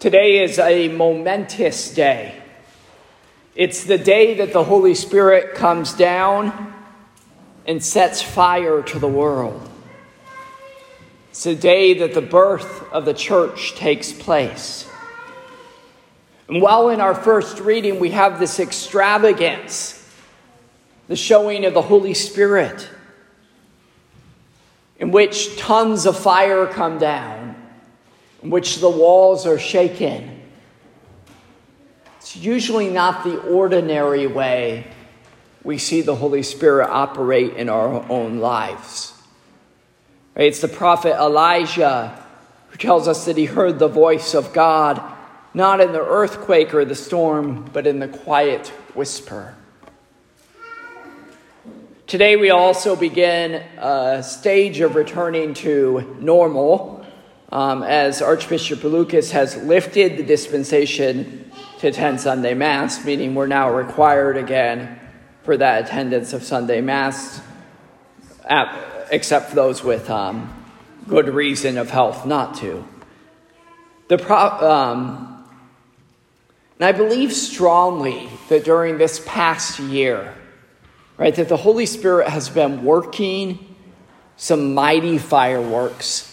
Today is a momentous day. It's the day that the Holy Spirit comes down and sets fire to the world. It's the day that the birth of the church takes place. And while in our first reading we have this extravagance, the showing of the Holy Spirit, in which tons of fire come down, in which the walls are shaken. It's usually not the ordinary way we see the Holy Spirit operate in our own lives. It's the prophet Elijah who tells us that he heard the voice of God not in the earthquake or the storm, but in the quiet whisper. Today, we also begin a stage of returning to normal um, as Archbishop Lucas has lifted the dispensation to attend Sunday Mass, meaning we're now required again for that attendance of Sunday Mass, except for those with um, good reason of health not to. The pro- um, and I believe strongly that during this past year, right? That the Holy Spirit has been working some mighty fireworks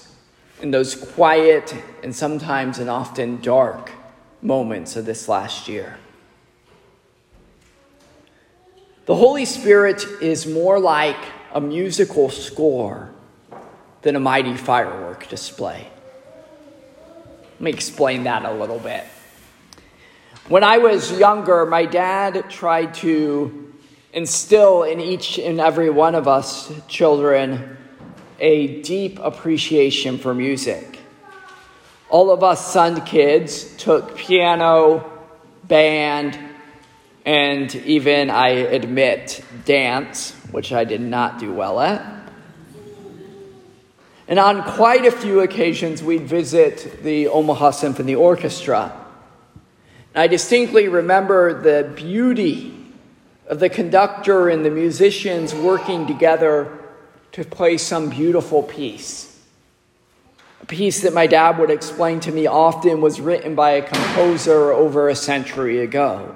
in those quiet and sometimes and often dark moments of this last year. The Holy Spirit is more like a musical score than a mighty firework display. Let me explain that a little bit. When I was younger, my dad tried to instill in each and every one of us children a deep appreciation for music. All of us son kids took piano, band, and even, I admit, dance, which I did not do well at. And on quite a few occasions, we'd visit the Omaha Symphony Orchestra. And I distinctly remember the beauty of the conductor and the musicians working together to play some beautiful piece. A piece that my dad would explain to me often was written by a composer over a century ago.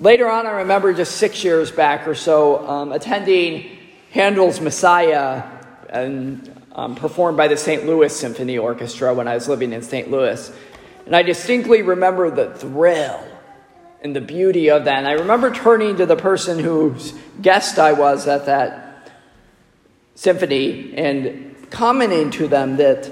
Later on, I remember just six years back or so um, attending Handel's Messiah and um, performed by the St. Louis Symphony Orchestra when I was living in St. Louis. And I distinctly remember the thrill and the beauty of that. And I remember turning to the person whose guest I was at that symphony and commenting to them that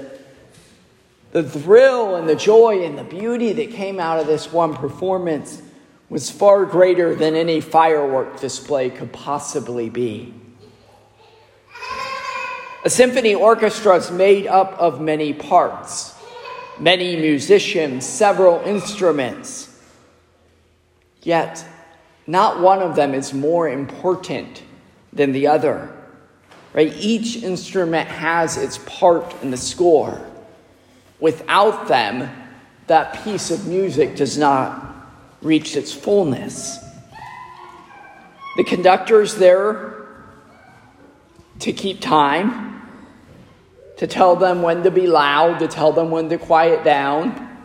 the thrill and the joy and the beauty that came out of this one performance was far greater than any firework display could possibly be. A symphony orchestra is made up of many parts, many musicians, several instruments. Yet, not one of them is more important than the other. Right? Each instrument has its part in the score. Without them, that piece of music does not reach its fullness. The conductor's there to keep time, to tell them when to be loud, to tell them when to quiet down.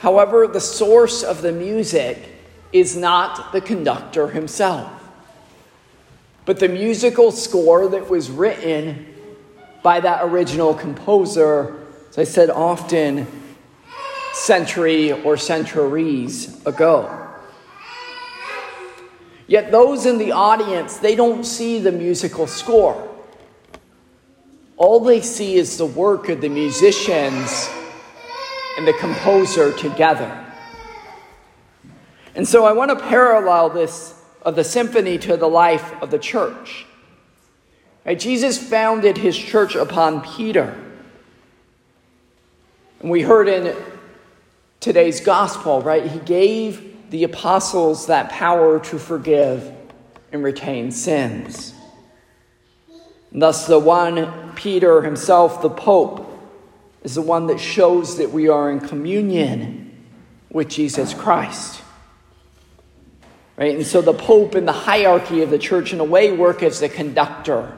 However, the source of the music is not the conductor himself, but the musical score that was written by that original composer, as I said often, century or centuries ago. Yet those in the audience, they don't see the musical score. All they see is the work of the musicians and the composer together. And so I want to parallel this of the symphony to the life of the church. Right? Jesus founded his church upon Peter. And we heard in today's gospel, right? He gave the apostles that power to forgive and retain sins. And thus, the one, Peter himself, the Pope, is the one that shows that we are in communion with Jesus Christ. Right? And so the Pope and the hierarchy of the church, in a way, work as the conductor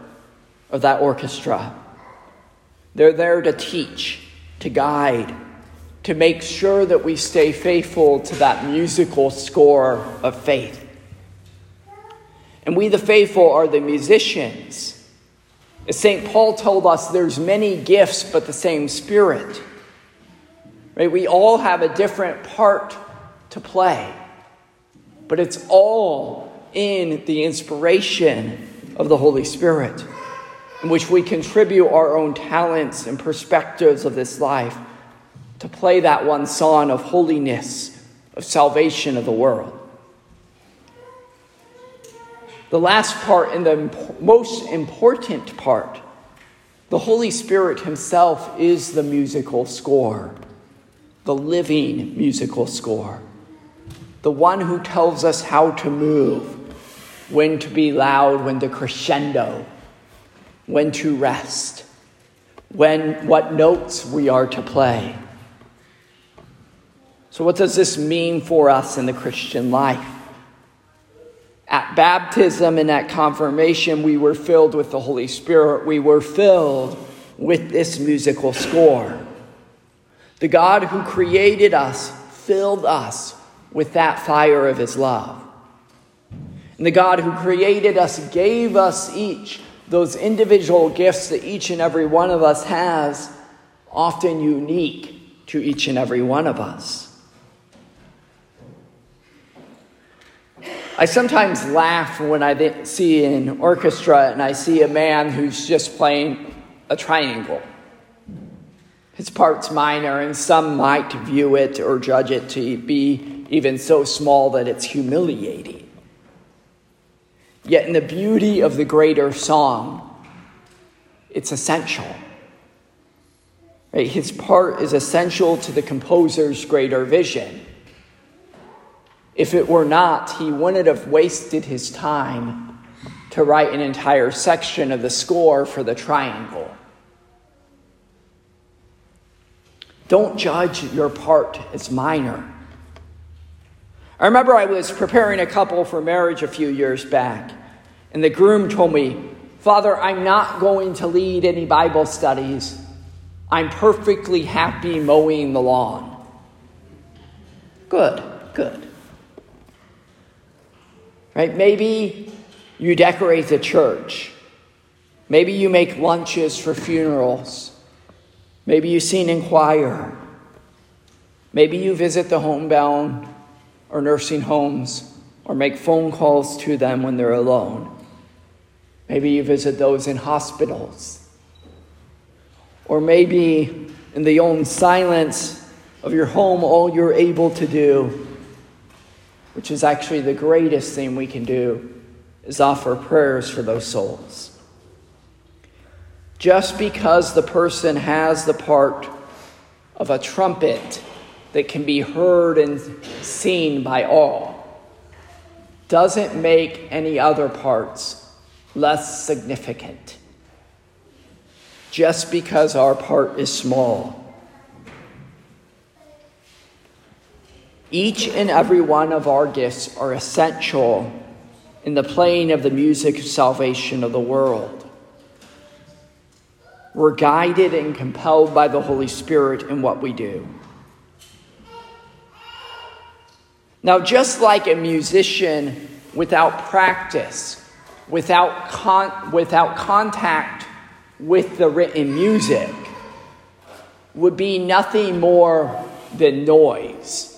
of that orchestra. They're there to teach, to guide, to make sure that we stay faithful to that musical score of faith. And we, the faithful, are the musicians. As St. Paul told us, there's many gifts, but the same Spirit. Right? We all have a different part to play, but it's all in the inspiration of the Holy Spirit, in which we contribute our own talents and perspectives of this life to play that one song of holiness, of salvation of the world. The last part and the most important part, the Holy Spirit Himself is the musical score, the living musical score, the one who tells us how to move, when to be loud, when to crescendo, when to rest, when what notes we are to play. So, what does this mean for us in the Christian life? At baptism and at confirmation, we were filled with the Holy Spirit. We were filled with this musical score. The God who created us filled us with that fire of his love. And the God who created us gave us each those individual gifts that each and every one of us has, often unique to each and every one of us. I sometimes laugh when I see an orchestra and I see a man who's just playing a triangle. His part's minor, and some might view it or judge it to be even so small that it's humiliating. Yet, in the beauty of the greater song, it's essential. Right? His part is essential to the composer's greater vision. If it were not, he wouldn't have wasted his time to write an entire section of the score for the triangle. Don't judge your part as minor. I remember I was preparing a couple for marriage a few years back, and the groom told me, Father, I'm not going to lead any Bible studies. I'm perfectly happy mowing the lawn. Good, good. Right? Maybe you decorate the church. Maybe you make lunches for funerals. Maybe you sing in choir. Maybe you visit the homebound or nursing homes or make phone calls to them when they're alone. Maybe you visit those in hospitals. Or maybe in the own silence of your home, all you're able to do which is actually the greatest thing we can do, is offer prayers for those souls. Just because the person has the part of a trumpet that can be heard and seen by all doesn't make any other parts less significant. Just because our part is small Each and every one of our gifts are essential in the playing of the music of salvation of the world. We're guided and compelled by the Holy Spirit in what we do. Now, just like a musician without practice, without, con- without contact with the written music, would be nothing more than noise.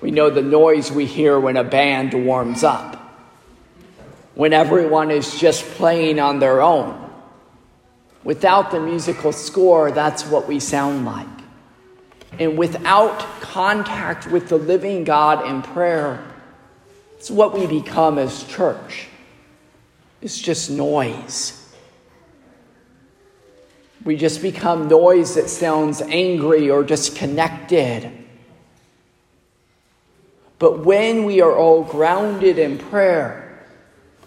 We know the noise we hear when a band warms up, when everyone is just playing on their own. Without the musical score, that's what we sound like. And without contact with the living God in prayer, it's what we become as church. It's just noise. We just become noise that sounds angry or disconnected but when we are all grounded in prayer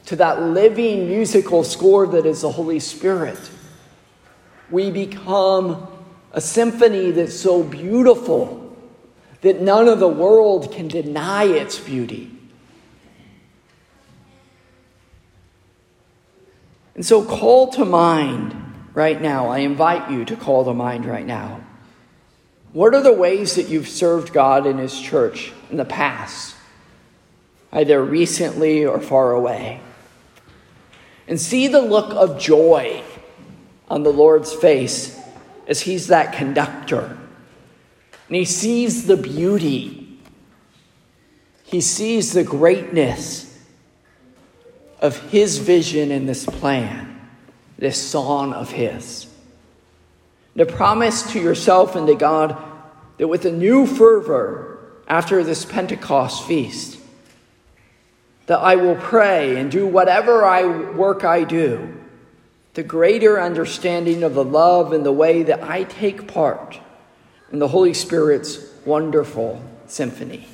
to that living musical score that is the Holy Spirit, we become a symphony that's so beautiful that none of the world can deny its beauty. And so call to mind, right now, I invite you to call to mind right now. What are the ways that you've served God in His church in the past, either recently or far away? And see the look of joy on the Lord's face as He's that conductor. And He sees the beauty, He sees the greatness of His vision in this plan, this song of His. The promise to yourself and to God that with a new fervor after this Pentecost feast, that I will pray and do whatever I work I do, the greater understanding of the love and the way that I take part in the Holy Spirit's wonderful symphony.